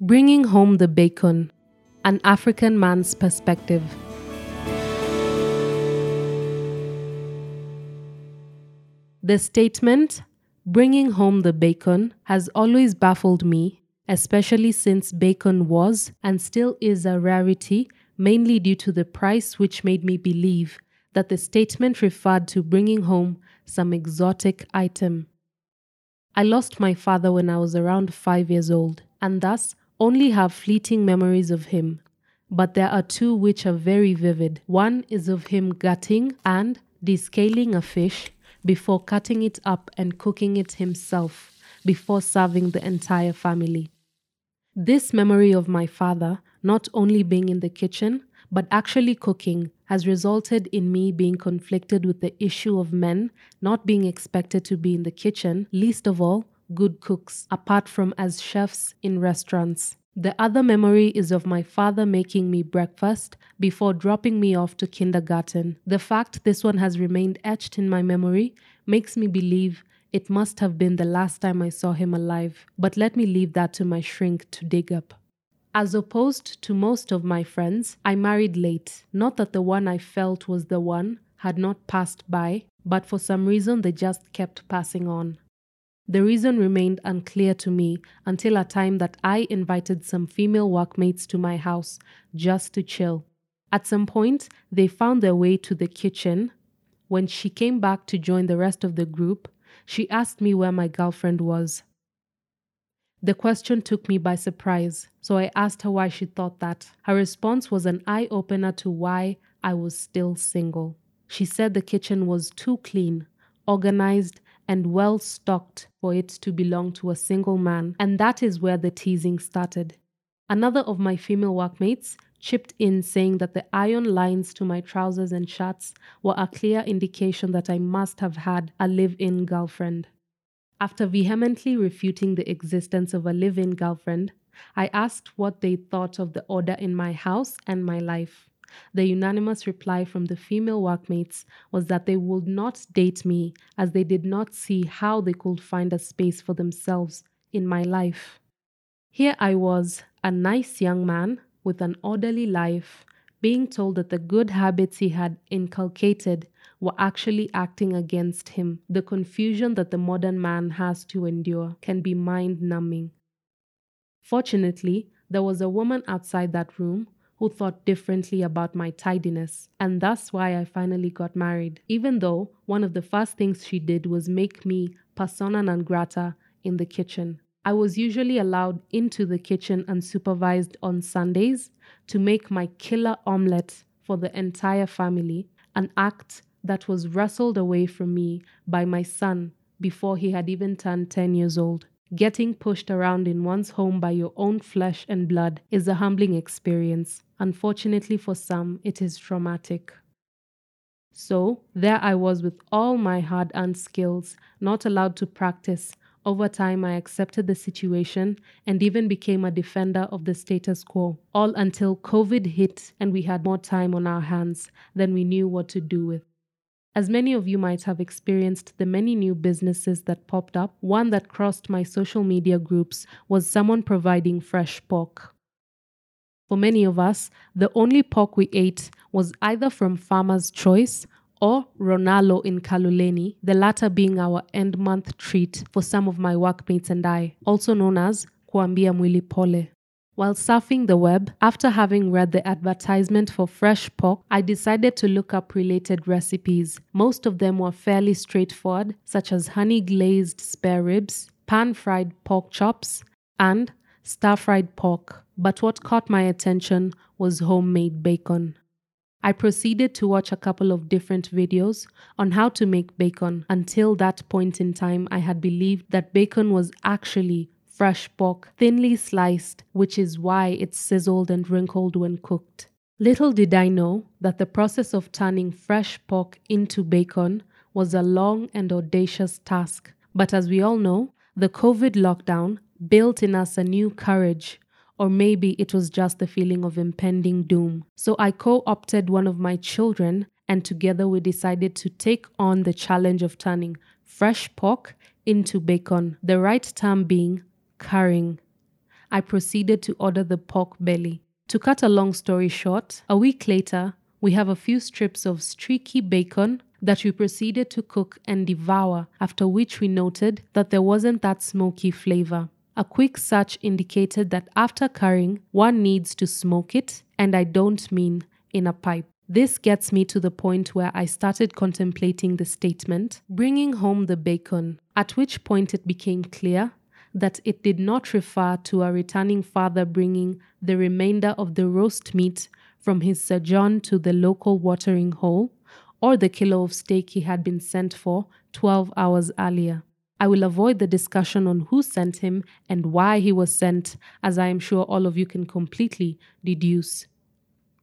Bringing Home the Bacon An African Man's Perspective. The statement, bringing home the bacon, has always baffled me, especially since bacon was and still is a rarity, mainly due to the price, which made me believe that the statement referred to bringing home some exotic item. I lost my father when I was around five years old, and thus only have fleeting memories of him. But there are two which are very vivid. One is of him gutting and descaling a fish before cutting it up and cooking it himself before serving the entire family. This memory of my father not only being in the kitchen, but actually cooking has resulted in me being conflicted with the issue of men not being expected to be in the kitchen, least of all, good cooks, apart from as chefs in restaurants. The other memory is of my father making me breakfast before dropping me off to kindergarten. The fact this one has remained etched in my memory makes me believe it must have been the last time I saw him alive, but let me leave that to my shrink to dig up. As opposed to most of my friends, I married late. Not that the one I felt was the one had not passed by, but for some reason they just kept passing on. The reason remained unclear to me until a time that I invited some female workmates to my house just to chill. At some point, they found their way to the kitchen. When she came back to join the rest of the group, she asked me where my girlfriend was. The question took me by surprise, so I asked her why she thought that. Her response was an eye opener to why I was still single. She said the kitchen was too clean, organized, and well stocked for it to belong to a single man, and that is where the teasing started. Another of my female workmates chipped in saying that the iron lines to my trousers and shirts were a clear indication that I must have had a live in girlfriend. After vehemently refuting the existence of a live in girlfriend, I asked what they thought of the order in my house and my life. The unanimous reply from the female workmates was that they would not date me as they did not see how they could find a space for themselves in my life. Here I was, a nice young man with an orderly life, being told that the good habits he had inculcated were actually acting against him. The confusion that the modern man has to endure can be mind numbing. Fortunately, there was a woman outside that room who thought differently about my tidiness, and that's why I finally got married, even though one of the first things she did was make me persona non grata in the kitchen. I was usually allowed into the kitchen unsupervised on Sundays to make my killer omelette for the entire family, an act that was wrestled away from me by my son before he had even turned 10 years old. Getting pushed around in one's home by your own flesh and blood is a humbling experience. Unfortunately, for some, it is traumatic. So, there I was with all my hard earned skills, not allowed to practice. Over time, I accepted the situation and even became a defender of the status quo, all until COVID hit and we had more time on our hands than we knew what to do with. As many of you might have experienced the many new businesses that popped up, one that crossed my social media groups was someone providing fresh pork. For many of us, the only pork we ate was either from Farmer's Choice or Ronalo in Kaluleni, the latter being our end month treat for some of my workmates and I, also known as Kuambia Mwili Pole. While surfing the web, after having read the advertisement for fresh pork, I decided to look up related recipes. Most of them were fairly straightforward, such as honey glazed spare ribs, pan fried pork chops, and stir fried pork. But what caught my attention was homemade bacon. I proceeded to watch a couple of different videos on how to make bacon. Until that point in time, I had believed that bacon was actually fresh pork, thinly sliced, which is why it sizzled and wrinkled when cooked. Little did I know that the process of turning fresh pork into bacon was a long and audacious task. But as we all know, the COVID lockdown built in us a new courage, or maybe it was just the feeling of impending doom. So I co opted one of my children, and together we decided to take on the challenge of turning fresh pork into bacon, the right term being currying. I proceeded to order the pork belly. To cut a long story short, a week later, we have a few strips of streaky bacon that we proceeded to cook and devour, after which we noted that there wasn't that smoky flavor. A quick search indicated that after currying, one needs to smoke it, and I don't mean in a pipe. This gets me to the point where I started contemplating the statement, bringing home the bacon, at which point it became clear that it did not refer to a returning father bringing the remainder of the roast meat from his sojourn to the local watering hole or the kilo of steak he had been sent for 12 hours earlier. I will avoid the discussion on who sent him and why he was sent, as I am sure all of you can completely deduce.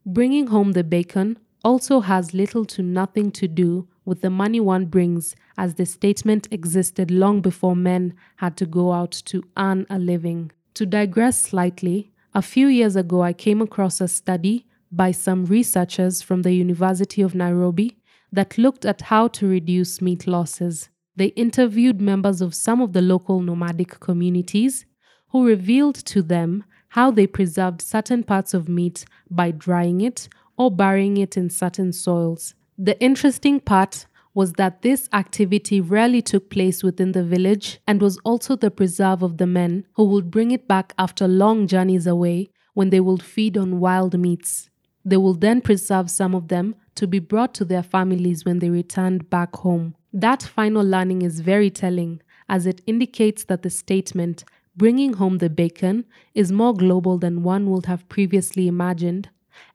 Bringing home the bacon also has little to nothing to do with the money one brings, as the statement existed long before men had to go out to earn a living. To digress slightly, a few years ago I came across a study by some researchers from the University of Nairobi that looked at how to reduce meat losses. They interviewed members of some of the local nomadic communities who revealed to them how they preserved certain parts of meat by drying it or burying it in certain soils. The interesting part was that this activity rarely took place within the village and was also the preserve of the men who would bring it back after long journeys away when they would feed on wild meats. They would then preserve some of them to be brought to their families when they returned back home. That final learning is very telling, as it indicates that the statement, bringing home the bacon, is more global than one would have previously imagined,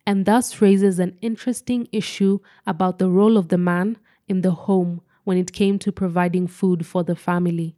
and thus raises an interesting issue about the role of the man in the home when it came to providing food for the family.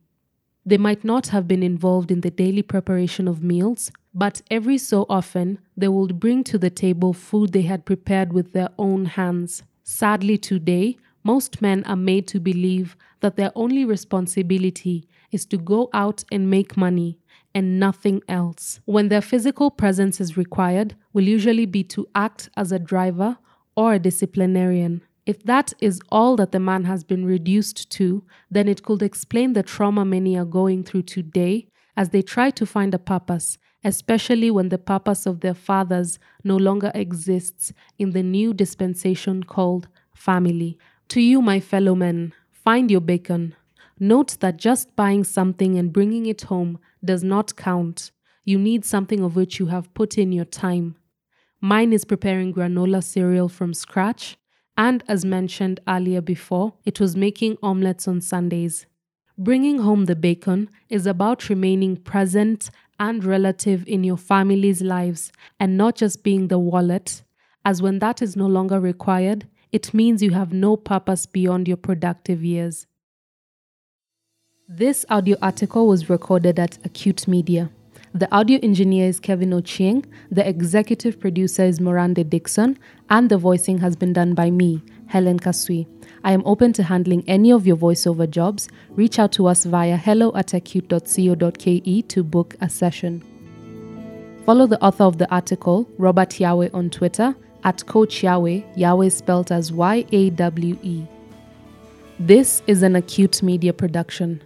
They might not have been involved in the daily preparation of meals, but every so often they would bring to the table food they had prepared with their own hands. Sadly, today, most men are made to believe that their only responsibility is to go out and make money and nothing else. When their physical presence is required, will usually be to act as a driver or a disciplinarian. If that is all that the man has been reduced to, then it could explain the trauma many are going through today as they try to find a purpose especially when the purpose of their fathers no longer exists in the new dispensation called family. To you, my fellow men, find your bacon. Note that just buying something and bringing it home does not count. You need something of which you have put in your time. Mine is preparing granola cereal from scratch, and as mentioned earlier before, it was making omelets on Sundays. Bringing home the bacon is about remaining present and relative in your family's lives and not just being the wallet, as when that is no longer required, it means you have no purpose beyond your productive years. This audio article was recorded at Acute Media. The audio engineer is Kevin Ochieng, the executive producer is Miranda Dixon, and the voicing has been done by me, Helen Kasui. I am open to handling any of your voiceover jobs. Reach out to us via hello at acute.co.ke to book a session. Follow the author of the article, Robert Yawe, on Twitter at Coach Yawe, Yawe spelled as Y A W E. This is an acute media production.